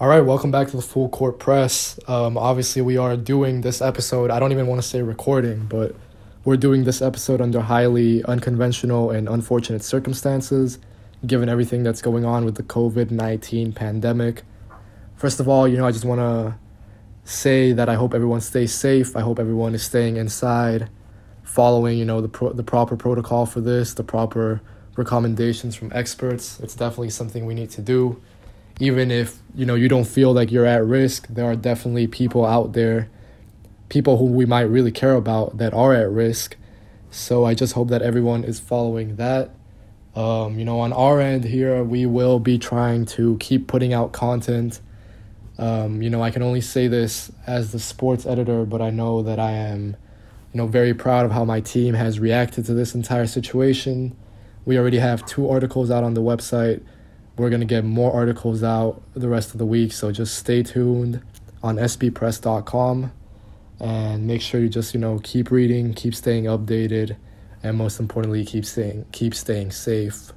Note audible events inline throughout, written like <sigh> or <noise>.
All right, welcome back to the Full Court Press. Um, obviously, we are doing this episode. I don't even want to say recording, but we're doing this episode under highly unconventional and unfortunate circumstances, given everything that's going on with the COVID 19 pandemic. First of all, you know, I just want to say that I hope everyone stays safe. I hope everyone is staying inside, following, you know, the, pro- the proper protocol for this, the proper recommendations from experts. It's definitely something we need to do even if you know you don't feel like you're at risk there are definitely people out there people who we might really care about that are at risk. So i just hope that everyone is following that. Um, you know on our end here we will be trying to keep putting out content. Um, you know i can only say this as the sports editor but i know that i am you know very proud of how my team has reacted to this entire situation. We already have two articles out on the website we're going to get more articles out the rest of the week, so just stay tuned on sbpress.com and make sure you just, you know, keep reading, keep staying updated, and most importantly, keep staying keep staying safe.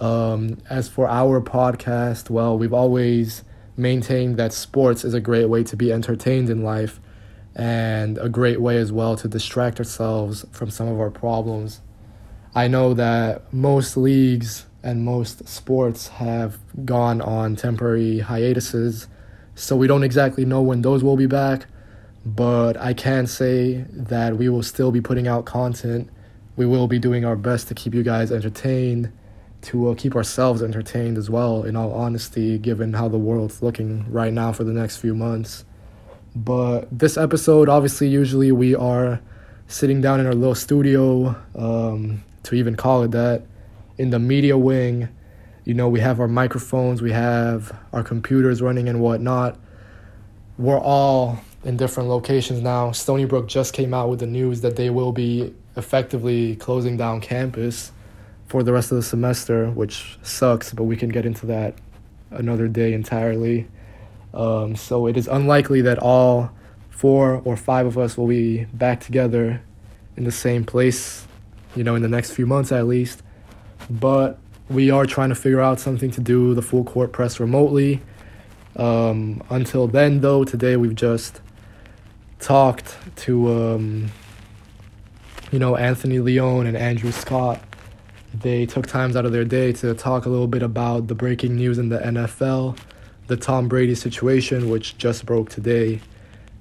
Um, as for our podcast, well, we've always maintained that sports is a great way to be entertained in life and a great way as well to distract ourselves from some of our problems. I know that most leagues and most sports have gone on temporary hiatuses, so we don't exactly know when those will be back. But I can say that we will still be putting out content. We will be doing our best to keep you guys entertained, to uh, keep ourselves entertained as well, in all honesty, given how the world's looking right now for the next few months. But this episode, obviously, usually we are sitting down in our little studio, um, to even call it that in the media wing. You know, we have our microphones, we have our computers running and whatnot. We're all in different locations now. Stony Brook just came out with the news that they will be effectively closing down campus for the rest of the semester, which sucks, but we can get into that another day entirely. Um, so it is unlikely that all four or five of us will be back together in the same place, you know, in the next few months at least but we are trying to figure out something to do the full court press remotely. Um, until then, though, today we've just talked to, um, you know, Anthony Leone and Andrew Scott. They took times out of their day to talk a little bit about the breaking news in the NFL, the Tom Brady situation, which just broke today.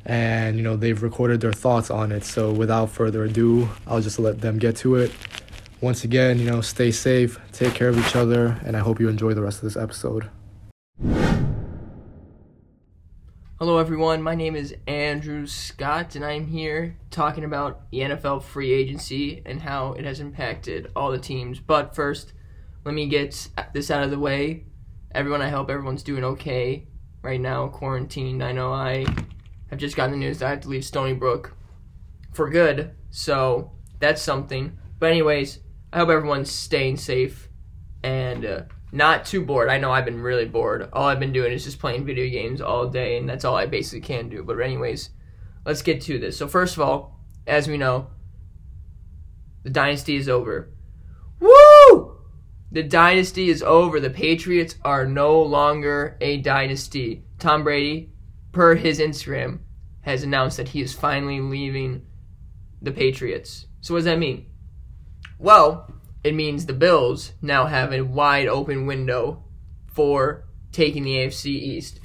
And, you know, they've recorded their thoughts on it. So without further ado, I'll just let them get to it once again, you know, stay safe, take care of each other, and I hope you enjoy the rest of this episode. Hello, everyone. My name is Andrew Scott, and I'm here talking about the NFL free agency and how it has impacted all the teams. But first, let me get this out of the way. Everyone, I hope everyone's doing okay right now, quarantined. I know I have just gotten the news that I have to leave Stony Brook for good, so that's something. But, anyways, I hope everyone's staying safe and uh, not too bored. I know I've been really bored. All I've been doing is just playing video games all day, and that's all I basically can do. But, anyways, let's get to this. So, first of all, as we know, the dynasty is over. Woo! The dynasty is over. The Patriots are no longer a dynasty. Tom Brady, per his Instagram, has announced that he is finally leaving the Patriots. So, what does that mean? Well, it means the Bills now have a wide open window for taking the AFC East.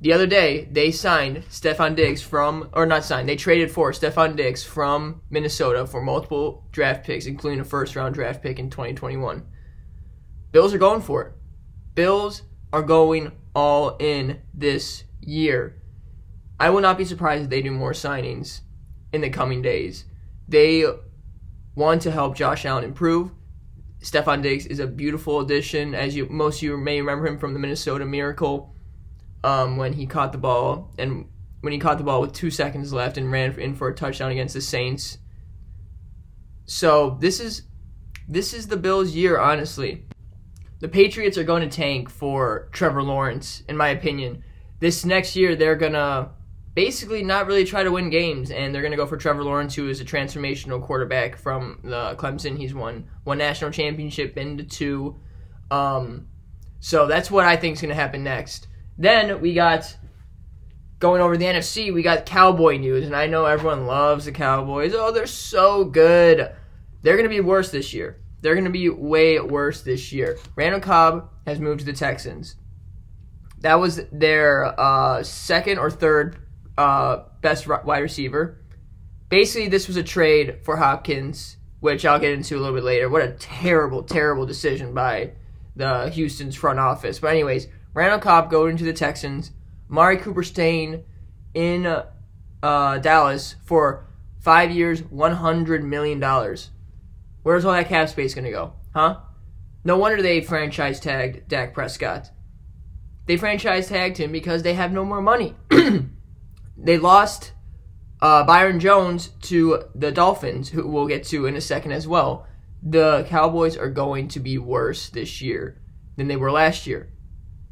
The other day, they signed Stefon Diggs from, or not signed, they traded for Stefon Diggs from Minnesota for multiple draft picks, including a first round draft pick in 2021. Bills are going for it. Bills are going all in this year. I will not be surprised if they do more signings in the coming days. They want to help Josh Allen improve. Stefon Diggs is a beautiful addition, as you most of you may remember him from the Minnesota Miracle, um, when he caught the ball and when he caught the ball with two seconds left and ran in for a touchdown against the Saints. So this is this is the Bills' year, honestly. The Patriots are going to tank for Trevor Lawrence, in my opinion. This next year, they're gonna basically not really try to win games, and they're going to go for Trevor Lawrence, who is a transformational quarterback from the Clemson. He's won one national championship, been to two. Um, so that's what I think is going to happen next. Then we got going over the NFC, we got Cowboy news, and I know everyone loves the Cowboys. Oh, they're so good. They're going to be worse this year. They're going to be way worse this year. Randall Cobb has moved to the Texans. That was their uh, second or third uh, best wide receiver. Basically, this was a trade for Hopkins, which I'll get into a little bit later. What a terrible, terrible decision by the Houston's front office. But anyways, Randall Cobb going to the Texans. Mari Cooper staying in uh, Dallas for five years, $100 million. Where's all that cap space going to go? Huh? No wonder they franchise tagged Dak Prescott. They franchise tagged him because they have no more money. <clears throat> they lost uh, Byron Jones to the Dolphins, who we'll get to in a second as well. The Cowboys are going to be worse this year than they were last year.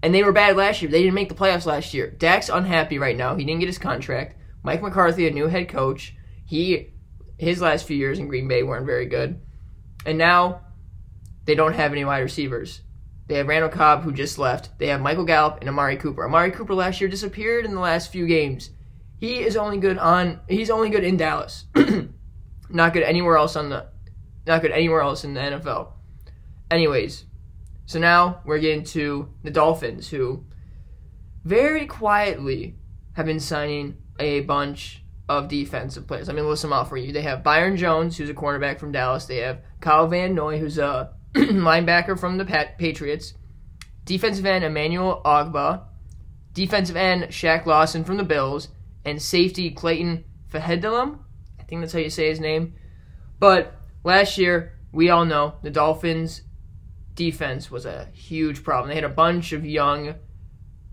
And they were bad last year. They didn't make the playoffs last year. Dak's unhappy right now. He didn't get his contract. Mike McCarthy, a new head coach, he his last few years in Green Bay weren't very good. And now they don't have any wide receivers. They have Randall Cobb, who just left. They have Michael Gallup and Amari Cooper. Amari Cooper last year disappeared in the last few games. He is only good on. He's only good in Dallas. <clears throat> not good anywhere else on the. Not good anywhere else in the NFL. Anyways, so now we're getting to the Dolphins, who very quietly have been signing a bunch of defensive players. I'm going to list them off for you. They have Byron Jones, who's a cornerback from Dallas. They have Kyle Van Noy, who's a <clears throat> linebacker from the Patriots. Defensive end Emmanuel Ogbah. Defensive end Shaq Lawson from the Bills. And safety Clayton Fejedelem. I think that's how you say his name. But last year, we all know the Dolphins defense was a huge problem. They had a bunch of young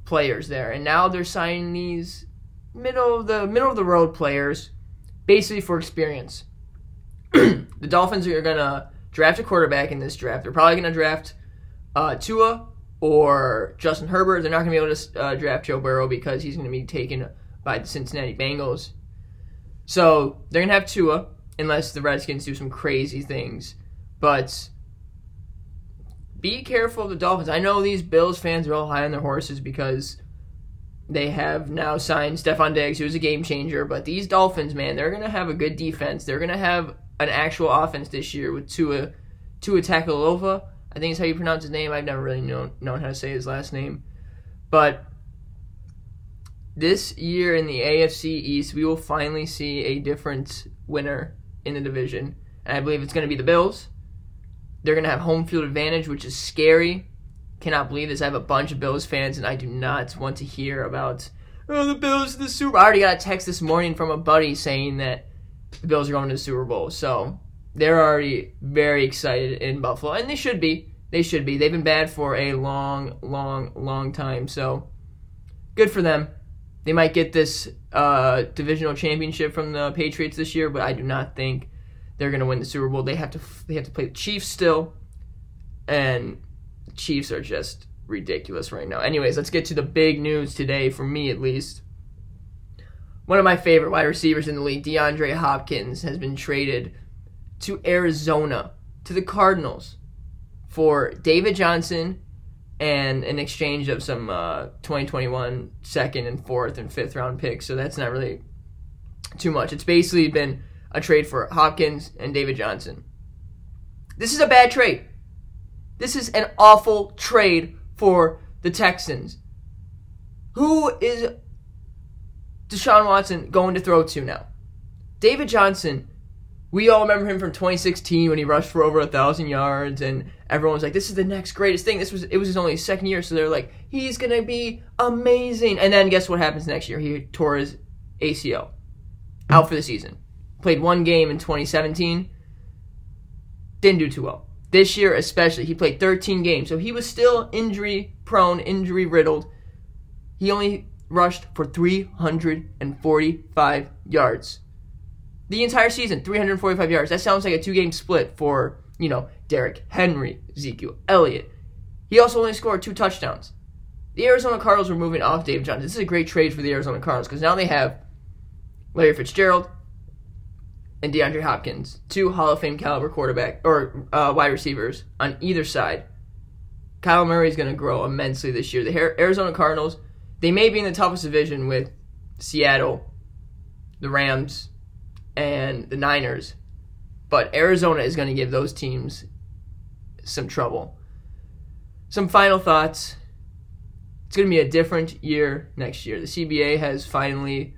players there, and now they're signing these middle of the middle of the road players, basically for experience. <clears throat> the Dolphins are gonna draft a quarterback in this draft. They're probably gonna draft uh, Tua or Justin Herbert. They're not gonna be able to uh, draft Joe Burrow because he's gonna be taken by the Cincinnati Bengals. So they're gonna have Tua unless the Redskins do some crazy things, but be careful of the Dolphins. I know these Bills fans are all high on their horses because they have now signed Stefon Diggs, who's a game changer. But these Dolphins, man, they're gonna have a good defense. They're gonna have an actual offense this year with Tua Tua Tagovailoa. I think is how you pronounce his name. I've never really known known how to say his last name, but this year in the AFC East, we will finally see a different winner in the division, and I believe it's going to be the Bills. They're going to have home field advantage, which is scary. Cannot believe this. I have a bunch of Bills fans, and I do not want to hear about, oh, the Bills the Super I already got a text this morning from a buddy saying that the Bills are going to the Super Bowl. So they're already very excited in Buffalo, and they should be. They should be. They've been bad for a long, long, long time. So good for them. They might get this uh, divisional championship from the Patriots this year, but I do not think they're going to win the Super Bowl. They have to they have to play the Chiefs still, and Chiefs are just ridiculous right now. Anyways, let's get to the big news today for me at least. One of my favorite wide receivers in the league, DeAndre Hopkins, has been traded to Arizona to the Cardinals for David Johnson and an exchange of some uh, 2021 second and fourth and fifth round picks. So that's not really too much. It's basically been a trade for Hopkins and David Johnson. This is a bad trade. This is an awful trade for the Texans. Who is Deshaun Watson going to throw to now? David Johnson, we all remember him from 2016 when he rushed for over a thousand yards, and everyone was like, "This is the next greatest thing." This was it was his only second year, so they're like, "He's gonna be amazing." And then guess what happens next year? He tore his ACL, out for the season played one game in 2017. Didn't do too well. This year, especially, he played 13 games. So he was still injury prone, injury riddled. He only rushed for 345 yards. The entire season, 345 yards. That sounds like a two game split for, you know, Derrick Henry, Ezekiel Elliott. He also only scored two touchdowns. The Arizona Cardinals were moving off Dave Johnson. This is a great trade for the Arizona Cardinals because now they have Larry Fitzgerald, and DeAndre Hopkins, two Hall of Fame caliber quarterback or uh, wide receivers on either side. Kyler Murray is going to grow immensely this year. The Arizona Cardinals they may be in the toughest division with Seattle, the Rams, and the Niners, but Arizona is going to give those teams some trouble. Some final thoughts. It's going to be a different year next year. The CBA has finally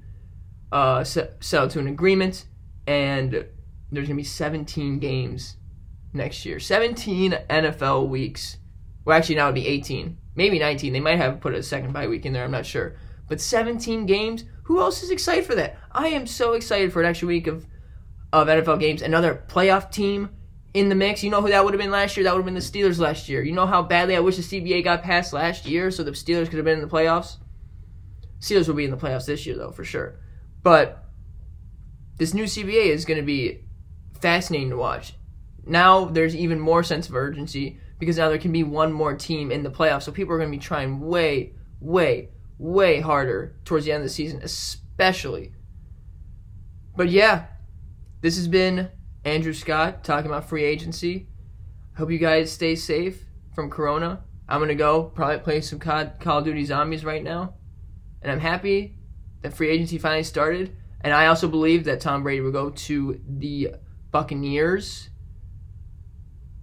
uh, settled to an agreement, and there's going to be 17 games next year. 17 NFL weeks. Well, actually, now it would be 18. Maybe 19. They might have put a second bye week in there. I'm not sure. But 17 games. Who else is excited for that? I am so excited for an extra week of, of NFL games. Another playoff team in the mix. You know who that would have been last year? That would have been the Steelers last year. You know how badly I wish the CBA got passed last year so the Steelers could have been in the playoffs? Steelers will be in the playoffs this year, though, for sure. But this new CBA is going to be fascinating to watch. Now there's even more sense of urgency because now there can be one more team in the playoffs. So people are going to be trying way, way, way harder towards the end of the season, especially. But yeah, this has been Andrew Scott talking about free agency. Hope you guys stay safe from Corona. I'm to go probably play some Call of Duty Zombies right now. And I'm happy that free agency finally started. And I also believe that Tom Brady will go to the Buccaneers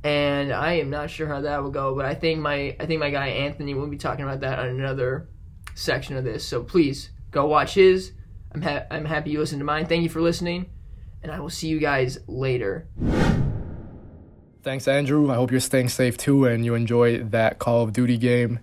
and I am not sure how that will go. But I think my I think my guy Anthony will be talking about that on another section of this. So please go watch his. I'm ha- I'm happy you listened to mine. Thank you for listening, and I will see you guys later. Thanks, Andrew. I hope you're staying safe too, and you enjoy that Call of Duty game.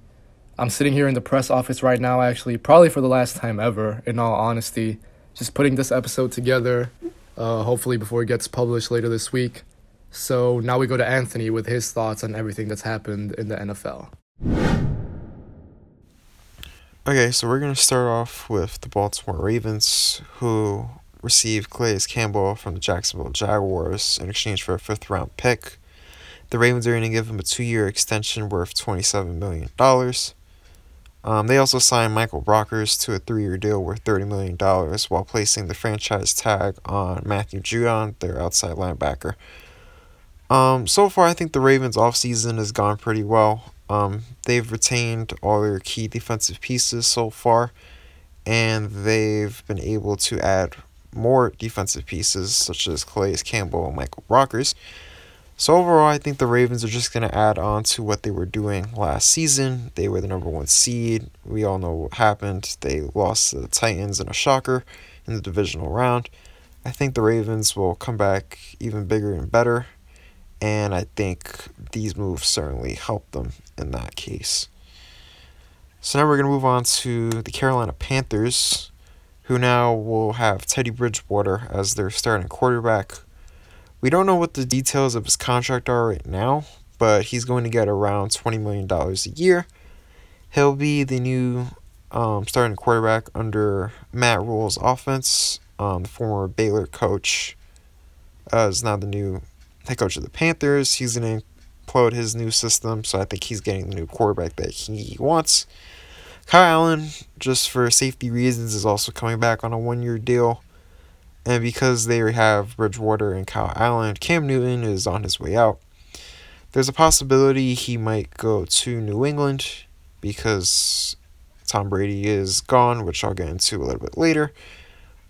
I'm sitting here in the press office right now, actually, probably for the last time ever. In all honesty, just putting this episode together. Uh, hopefully, before it gets published later this week. So now we go to Anthony with his thoughts on everything that's happened in the NFL. Okay, so we're going to start off with the Baltimore Ravens, who received Calais Campbell from the Jacksonville Jaguars in exchange for a fifth round pick. The Ravens are going to give him a two year extension worth $27 million. Um, they also signed Michael Brockers to a three year deal worth $30 million while placing the franchise tag on Matthew Judon, their outside linebacker. Um, so far, I think the Ravens' offseason has gone pretty well. Um, they've retained all their key defensive pieces so far, and they've been able to add more defensive pieces, such as Calais Campbell and Michael Brockers. So, overall, I think the Ravens are just going to add on to what they were doing last season. They were the number one seed. We all know what happened. They lost to the Titans in a shocker in the divisional round. I think the Ravens will come back even bigger and better and I think these moves certainly help them in that case. So now we're going to move on to the Carolina Panthers, who now will have Teddy Bridgewater as their starting quarterback. We don't know what the details of his contract are right now, but he's going to get around $20 million a year. He'll be the new um, starting quarterback under Matt Rhule's offense. Um, the former Baylor coach uh, is now the new head coach of the Panthers. He's going to implode his new system, so I think he's getting the new quarterback that he wants. Kyle Allen, just for safety reasons, is also coming back on a one year deal. And because they have Bridgewater and Kyle Allen, Cam Newton is on his way out. There's a possibility he might go to New England because Tom Brady is gone, which I'll get into a little bit later.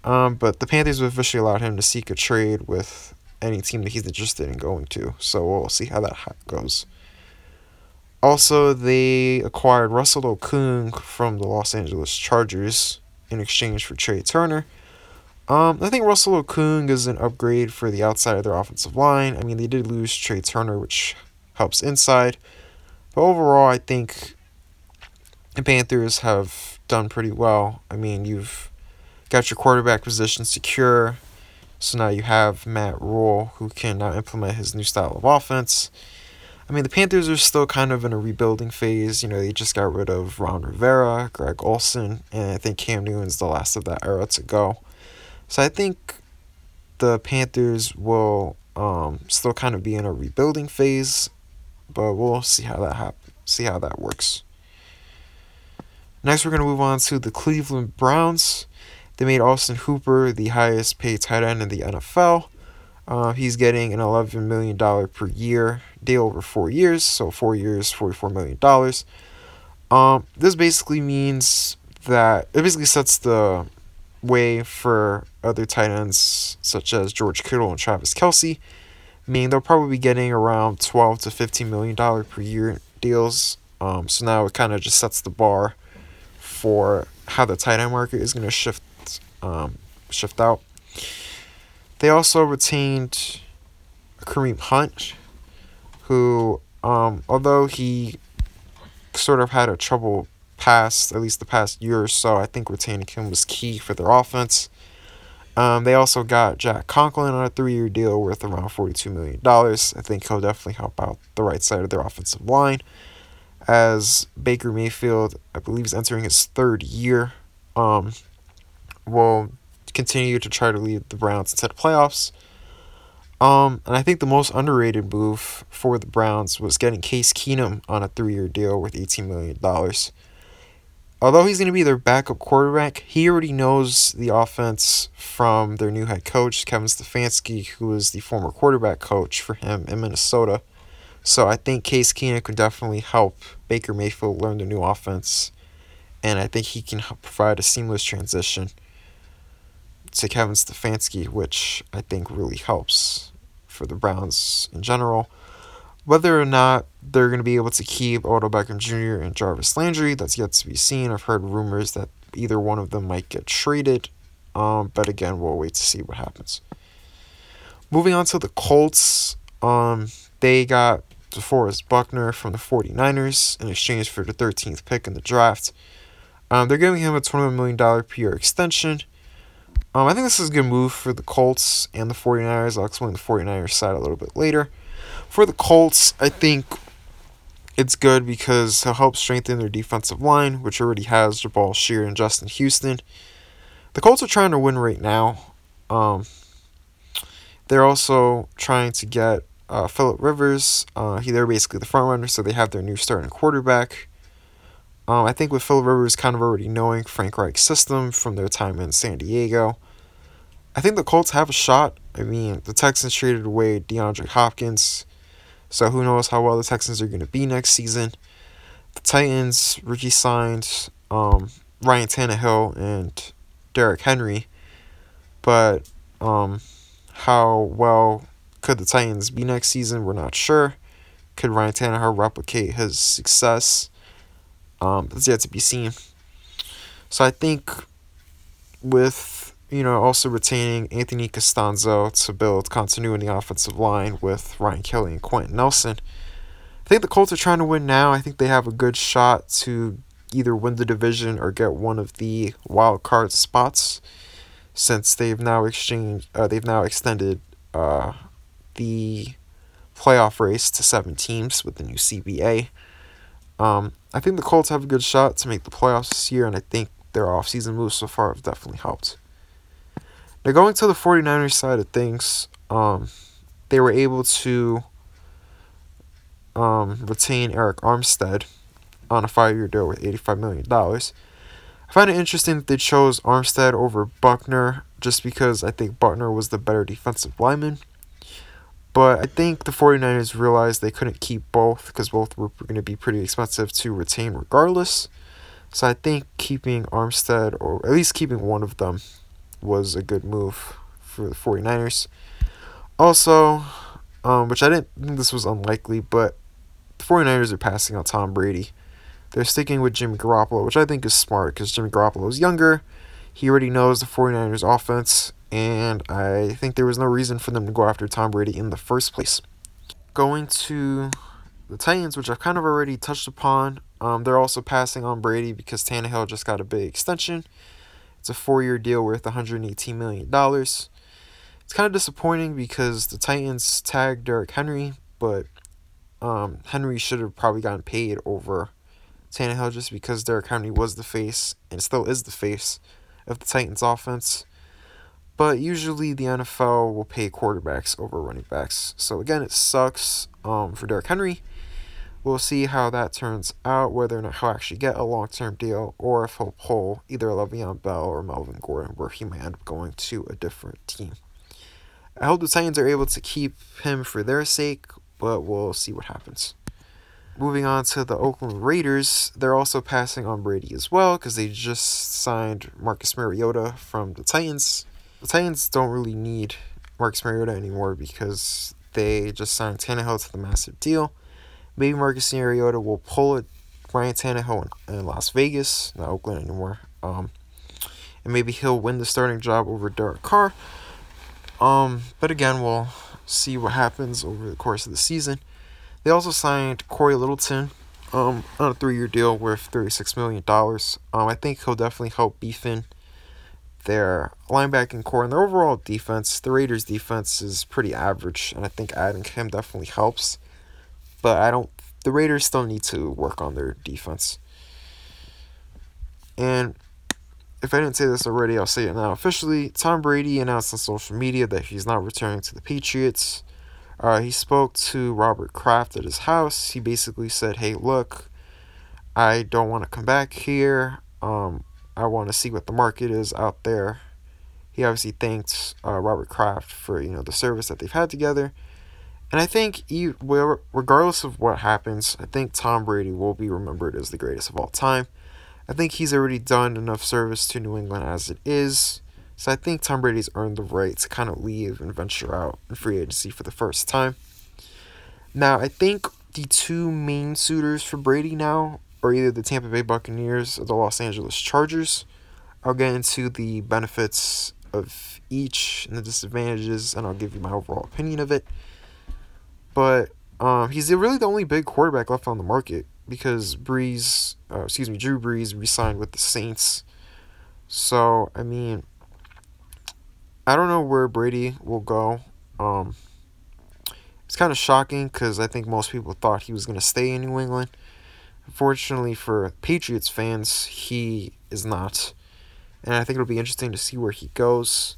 Um, but the Panthers have officially allowed him to seek a trade with any team that he's interested in going to. So we'll see how that goes. Also, they acquired Russell Okung from the Los Angeles Chargers in exchange for Trai Turner. Um, I think Russell Okung is an upgrade for the outside of their offensive line. I mean, they did lose Trai Turner, which helps inside. But overall, I think the Panthers have done pretty well. I mean, you've got your quarterback position secure. So now you have Matt Rhule who can now implement his new style of offense. I mean, the Panthers are still kind of in a rebuilding phase. You know, they just got rid of Ron Rivera, Greg Olsen, and I think Cam Newton's the last of that era to go. So I think the Panthers will um, still kind of be in a rebuilding phase, but we'll see how that happens. See how that works. Next, we're going to move on to the Cleveland Browns. They made Austin Hooper the highest paid tight end in the NFL. Uh, he's getting an $11 million per year deal over four years, so four years, $44 million. Um, this basically means that it basically sets the way for other tight ends such as George Kittle and Travis Kelce. I mean, they'll probably be getting around twelve to fifteen million dollar per year deals. Um, so now it kind of just sets the bar for how the tight end market is going to shift um, shift out. They also retained Kareem Hunt, who, um, although he sort of had a trouble past, at least the past year or so, I think retaining him was key for their offense. Um, they also got Jack Conklin on a three-year deal worth around $42 million. I think he'll definitely help out the right side of their offensive line. As Baker Mayfield, I believe, is entering his third year, um, will continue to try to lead the Browns into the playoffs. Um, and I think the most underrated move for the Browns was getting Case Keenum on a three-year deal worth $18 million although he's going to be their backup quarterback, he already knows the offense from their new head coach, Kevin Stefanski, who was the former quarterback coach for him in Minnesota. So I think Case Keenum could definitely help Baker Mayfield learn the new offense, and I think he can provide a seamless transition to Kevin Stefanski, which I think really helps for the Browns in general. Whether or not they're going to be able to keep Odell Beckham Jr. and Jarvis Landry, that's yet to be seen. I've heard rumors that either one of them might get traded, um, but again, we'll wait to see what happens. Moving on to the Colts, um, they got DeForest Buckner from the 49ers in exchange for the 13th pick in the draft. Um, they're giving him a $21 million year extension. Um, I think this is a good move for the Colts and the 49ers. I'll explain the 49ers side a little bit later. For the Colts, I think it's good because it'll help strengthen their defensive line, which already has Jabaal Sheard and Justin Houston. The Colts are trying to win right now. Um, they're also trying to get uh, Philip Rivers. Uh, he they're basically the front runner, so they have their new starting quarterback. Um, I think with Phil Rivers kind of already knowing Frank Reich's system from their time in San Diego, I think the Colts have a shot. I mean, the Texans traded away DeAndre Hopkins. So who knows how well the Texans are going to be next season. The Titans Ricky signed um, Ryan Tannehill and Derrick Henry, but um, how well could the Titans be next season? We're not sure. Could Ryan Tannehill replicate his success? Um, that's yet to be seen. So I think with you know, also retaining Anthony Castonzo to build continuity in the offensive line with Ryan Kelly and Quenton Nelson. I think the Colts are trying to win now. I think they have a good shot to either win the division or get one of the wild card spots since they've now exchanged uh, they've now extended uh, the playoff race to seven teams with the new CBA. Um, I think the Colts have a good shot to make the playoffs this year, and I think their offseason moves so far have definitely helped. Now, going to the 49ers side of things, um, they were able to um, retain Arik Armstead on a five year deal with $85 million. I find it interesting that they chose Armstead over Buckner just because I think Buckner was the better defensive lineman. But I think the 49ers realized they couldn't keep both because both were going to be pretty expensive to retain regardless. So I think keeping Armstead, or at least keeping one of them, was a good move for the 49ers. Also, um, which I didn't think this was unlikely, but the 49ers are passing on Tom Brady. They're sticking with Jimmy Garoppolo, which I think is smart because Jimmy Garoppolo is younger. He already knows the 49ers offense, and I think there was no reason for them to go after Tom Brady in the first place. Going to the Titans, which I've kind of already touched upon, um, they're also passing on Brady because Tannehill just got a big extension. It's a four year deal worth $118 million. It's kind of disappointing because the Titans tagged Derrick Henry, but um, Henry should have probably gotten paid over Tannehill just because Derrick Henry was the face and still is the face of the Titans offense. But usually the NFL will pay quarterbacks over running backs. So again, it sucks um, for Derrick Henry. We'll see how that turns out, whether or not he'll actually get a long term deal, or if he'll pull either Le'Veon Bell or Melvin Gordon, where he may end up going to a different team. I hope the Titans are able to keep him for their sake, but we'll see what happens. moving on to the Oakland Raiders, they're also passing on Brady as well because they just signed Marcus Mariota from the Titans. The Titans don't really need Marcus Mariota anymore because they just signed Tannehill to the massive deal. Maybe Marcus Mariota will pull it Ryan Tannehill in, in Las Vegas, not Oakland anymore. Um, and maybe he'll win the starting job over Derek Carr. Um, but again, we'll see what happens over the course of the season. They also signed Cory Littleton um, on a three-year deal worth thirty-six million dollars. Um, I think he'll definitely help beef in their linebacking core and their overall defense. The Raiders' defense is pretty average, and I think adding him definitely helps. But I don't. The Raiders still need to work on their defense. And if I didn't say this already, I'll say it now. Officially, Tom Brady announced on social media that he's not returning to the Patriots. Uh, he spoke to Robert Kraft at his house. He basically said, "Hey, look, I don't want to come back here. Um, I want to see what the market is out there." He obviously thanks uh, Robert Kraft for you know the service that they've had together, and I think he, regardless of what happens, I think Tom Brady will be remembered as the greatest of all time. I think he's already done enough service to New England as it is. So I think Tom Brady's earned the right to kind of leave and venture out in free agency for the first time. Now, I think the two main suitors for Brady now are either the Tampa Bay Buccaneers or the Los Angeles Chargers. I'll get into the benefits of each and the disadvantages, and I'll give you my overall opinion of it. But um, he's really the only big quarterback left on the market because Brees, uh, excuse me, Drew Brees re-signed with the Saints. So I mean, I don't know where Brady will go. Um, it's kind of shocking because I think most people thought he was going to stay in New England. Unfortunately for Patriots fans, he is not. And I think it'll be interesting to see where he goes.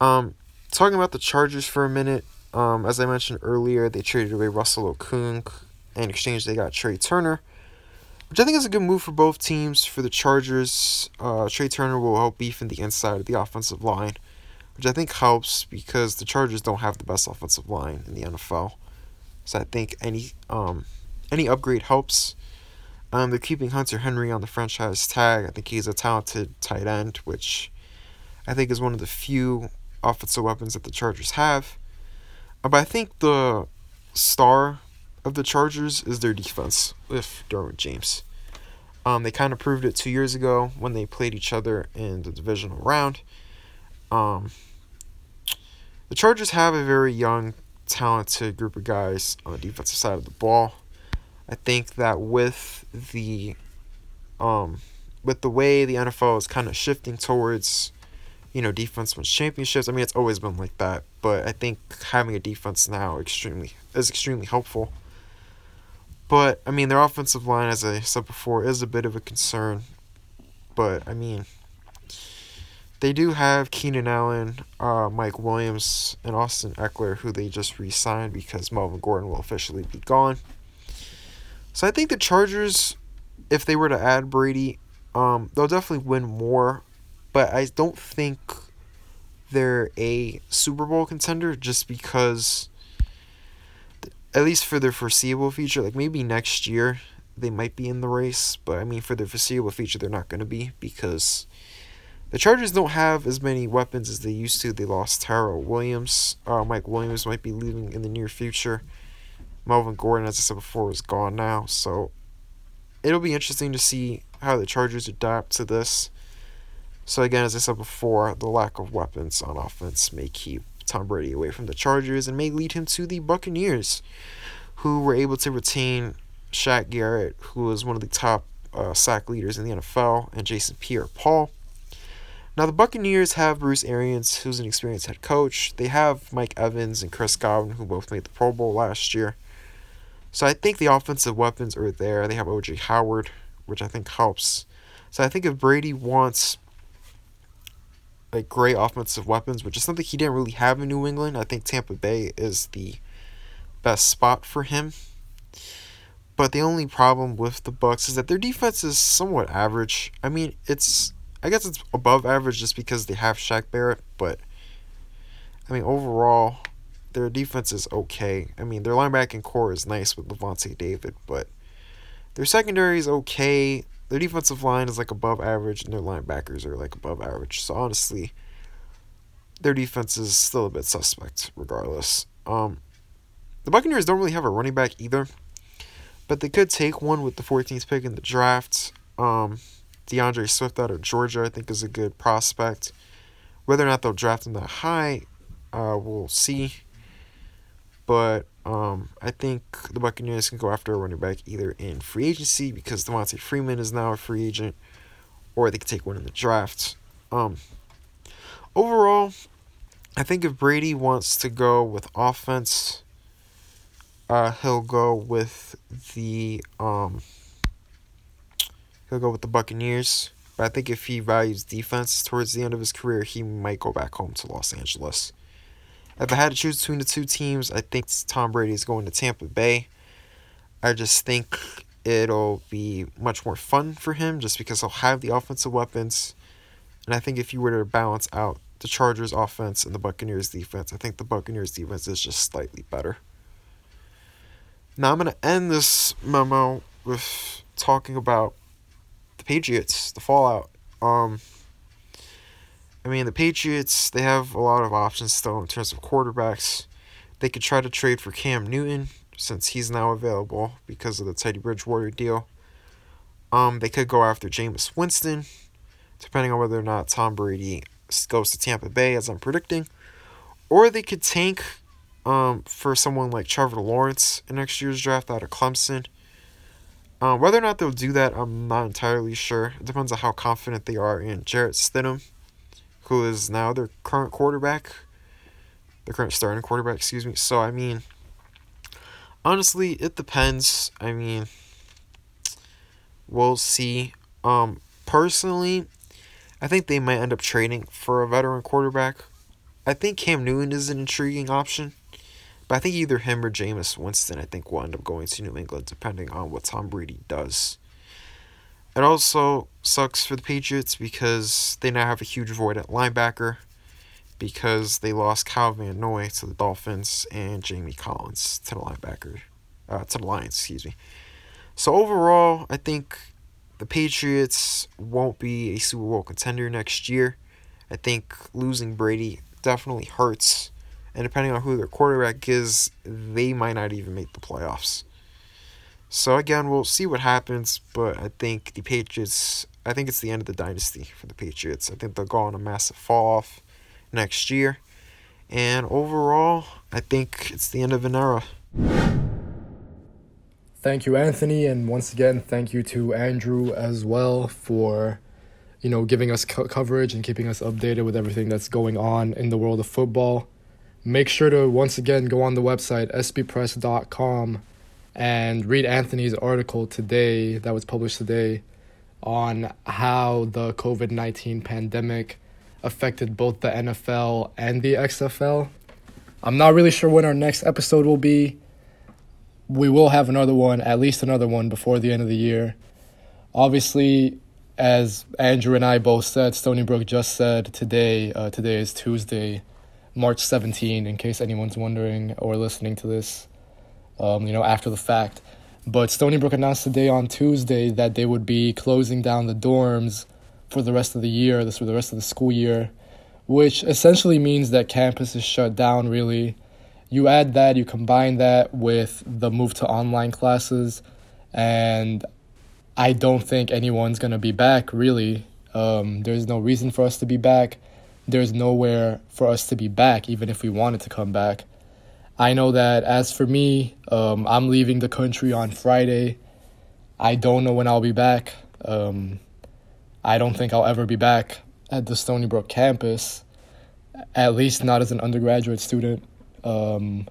Um, talking about the Chargers for a minute, um, as I mentioned earlier, they traded away Russell Okung. In exchange, they got Trai Turner, which I think is a good move for both teams. For the Chargers, uh, Trai Turner will help beef in the inside of the offensive line which I think helps because the Chargers don't have the best offensive line in the NFL. So I think any um any upgrade helps. Um, they're keeping Hunter Henry on the franchise tag. I think he's a talented tight end, which I think is one of the few offensive weapons that the Chargers have. Uh, but I think the star of the Chargers is their defense with Derwin James. Um, they kind of proved it two years ago when they played each other in the divisional round. Um, the Chargers have a very young, talented group of guys on the defensive side of the ball. I think that with the um, with the way the NFL is kind of shifting towards, you know, defense wins championships. I mean, it's always been like that, but I think having a defense now extremely is extremely helpful. But I mean, their offensive line, as I said before, is a bit of a concern. But I mean, they do have Keenan Allen, uh, Mike Williams, and Austin Ekeler, who they just re signed because Melvin Gordon will officially be gone. So I think the Chargers, if they were to add Brady, um, they'll definitely win more, but I don't think they're a Super Bowl contender just because, at least for their foreseeable future, like maybe next year they might be in the race, but I mean for the foreseeable future they're not going to be because the Chargers don't have as many weapons as they used to. They lost Tyrell Williams. Uh, Mike Williams might be leaving in the near future. Melvin Gordon, as I said before, is gone now. So it'll be interesting to see how the Chargers adapt to this. So again, as I said before, the lack of weapons on offense may keep Tom Brady away from the Chargers and may lead him to the Buccaneers, who were able to retain Shaq Barrett, who was one of the top uh, sack leaders in the NFL, and Jason Pierre-Paul. Now, the Buccaneers have Bruce Arians, who's an experienced head coach. They have Mike Evans and Chris Godwin, who both made the Pro Bowl last year. So I think the offensive weapons are there. They have O.J. Howard, which I think helps. So I think if Brady wants like great offensive weapons, which is something he didn't really have in New England, I think Tampa Bay is the best spot for him. But the only problem with the Bucks is that their defense is somewhat average. I mean, it's I guess it's above average just because they have Shaq Barrett, but I mean overall, their defense is okay. I mean their linebacking core is nice with Lavonte David, but Their secondary is okay. Their defensive line is like above average, and their linebackers are like above average. So honestly, their defense is still a bit suspect, regardless. Um, the Buccaneers don't really have a running back either, but they could take one with the 14th pick in the draft. Um, D'Andre Swift out of Georgia, I think, is a good prospect. Whether or not they'll draft him that high, uh, we'll see. But um, I think the Buccaneers can go after a running back either in free agency because Devonta Freeman is now a free agent, or they could take one in the draft. Um, overall, I think if Brady wants to go with offense, uh, he'll go with the um, he'll go with the Buccaneers. But I think if he values defense towards the end of his career, he might go back home to Los Angeles. If I had to choose between the two teams, I think Tom Brady is going to Tampa Bay. I just think it'll be much more fun for him just because he'll have the offensive weapons. And I think if you were to balance out the Chargers offense and the Buccaneers defense, I think the Buccaneers defense is just slightly better. Now I'm going to end this memo with talking about the Patriots, the fallout. Um I mean, the Patriots, they have a lot of options still in terms of quarterbacks. They could try to trade for Cam Newton since he's now available because of the Teddy Bridgewater deal. Um, they could go after Jameis Winston, depending on whether or not Tom Brady goes to Tampa Bay, as I'm predicting. Or they could tank um, for someone like Trevor Lawrence in next year's draft out of Clemson. Um, whether or not they'll do that, I'm not entirely sure. It depends on how confident they are in Jarrett Stidham who is now their current quarterback, their current starting quarterback, excuse me. So, I mean, honestly, it depends. I mean, we'll see. Um, personally, I think they might end up trading for a veteran quarterback. I think Cam Newton is an intriguing option. But I think either him or Jameis Winston, I think, will end up going to New England, depending on what Tom Brady does. It also sucks for the Patriots because they now have a huge void at linebacker because they lost Kyle Van Noy to the Dolphins and Jamie Collins to the linebacker, uh, to the Lions, excuse me. So overall, I think the Patriots won't be a Super Bowl contender next year. I think losing Brady definitely hurts, and depending on who their quarterback is, they might not even make the playoffs. So again, we'll see what happens, but I think the Patriots. I think it's the end of the dynasty for the Patriots. I think they'll go on a massive fall off next year, and overall, I think it's the end of an era. Thank you, Anthony, and once again, thank you to Andrew as well for, you know, giving us co- coverage and keeping us updated with everything that's going on in the world of football. Make sure to once again go on the website sbpress.com and read Anthony's article today that was published today on how the COVID 19 pandemic affected both the NFL and the XFL. I'm not really sure when our next episode will be. We will have another one, at least another one, before the end of the year. Obviously, as Andrew and I both said, Stony Brook just said today, uh, today is Tuesday, March 17, in case anyone's wondering or listening to this um, you know, after the fact. But Stony Brook announced today on Tuesday that they would be closing down the dorms for the rest of the year, this for the rest of the school year, which essentially means that campus is shut down really. You add that, you combine that with the move to online classes, and I don't think anyone's to be back really. Um, there's no reason for us to be back. There's nowhere for us to be back, even if we wanted to come back. I know that as for me, um, I'm leaving the country on Friday. I don't know when I'll be back. Um, I don't think I'll ever be back at the Stony Brook campus, at least not as an undergraduate student. Um,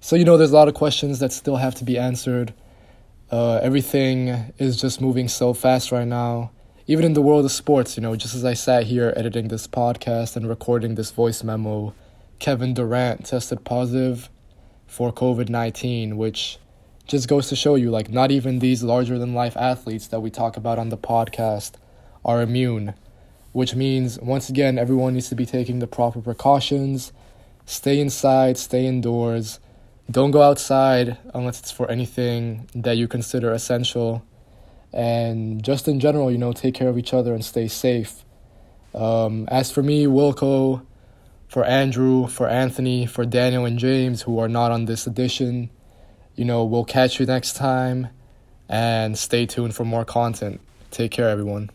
so, you know, there's a lot of questions that still have to be answered. Uh, everything is just moving so fast right now. Even in the world of sports, you know, just as I sat here editing this podcast and recording this voice memo, Kevin Durant tested positive for COVID 19, which just goes to show you like, not even these larger than life athletes that we talk about on the podcast are immune, which means, once again, everyone needs to be taking the proper precautions, stay inside, stay indoors, don't go outside unless it's for anything that you consider essential. And just in general, you know, take care of each other and stay safe. Um, as for me, Wilco, for Andrew, for Anthony, for Daniel and James, who are not on this edition, you know, we'll catch you next time and stay tuned for more content. Take care, everyone.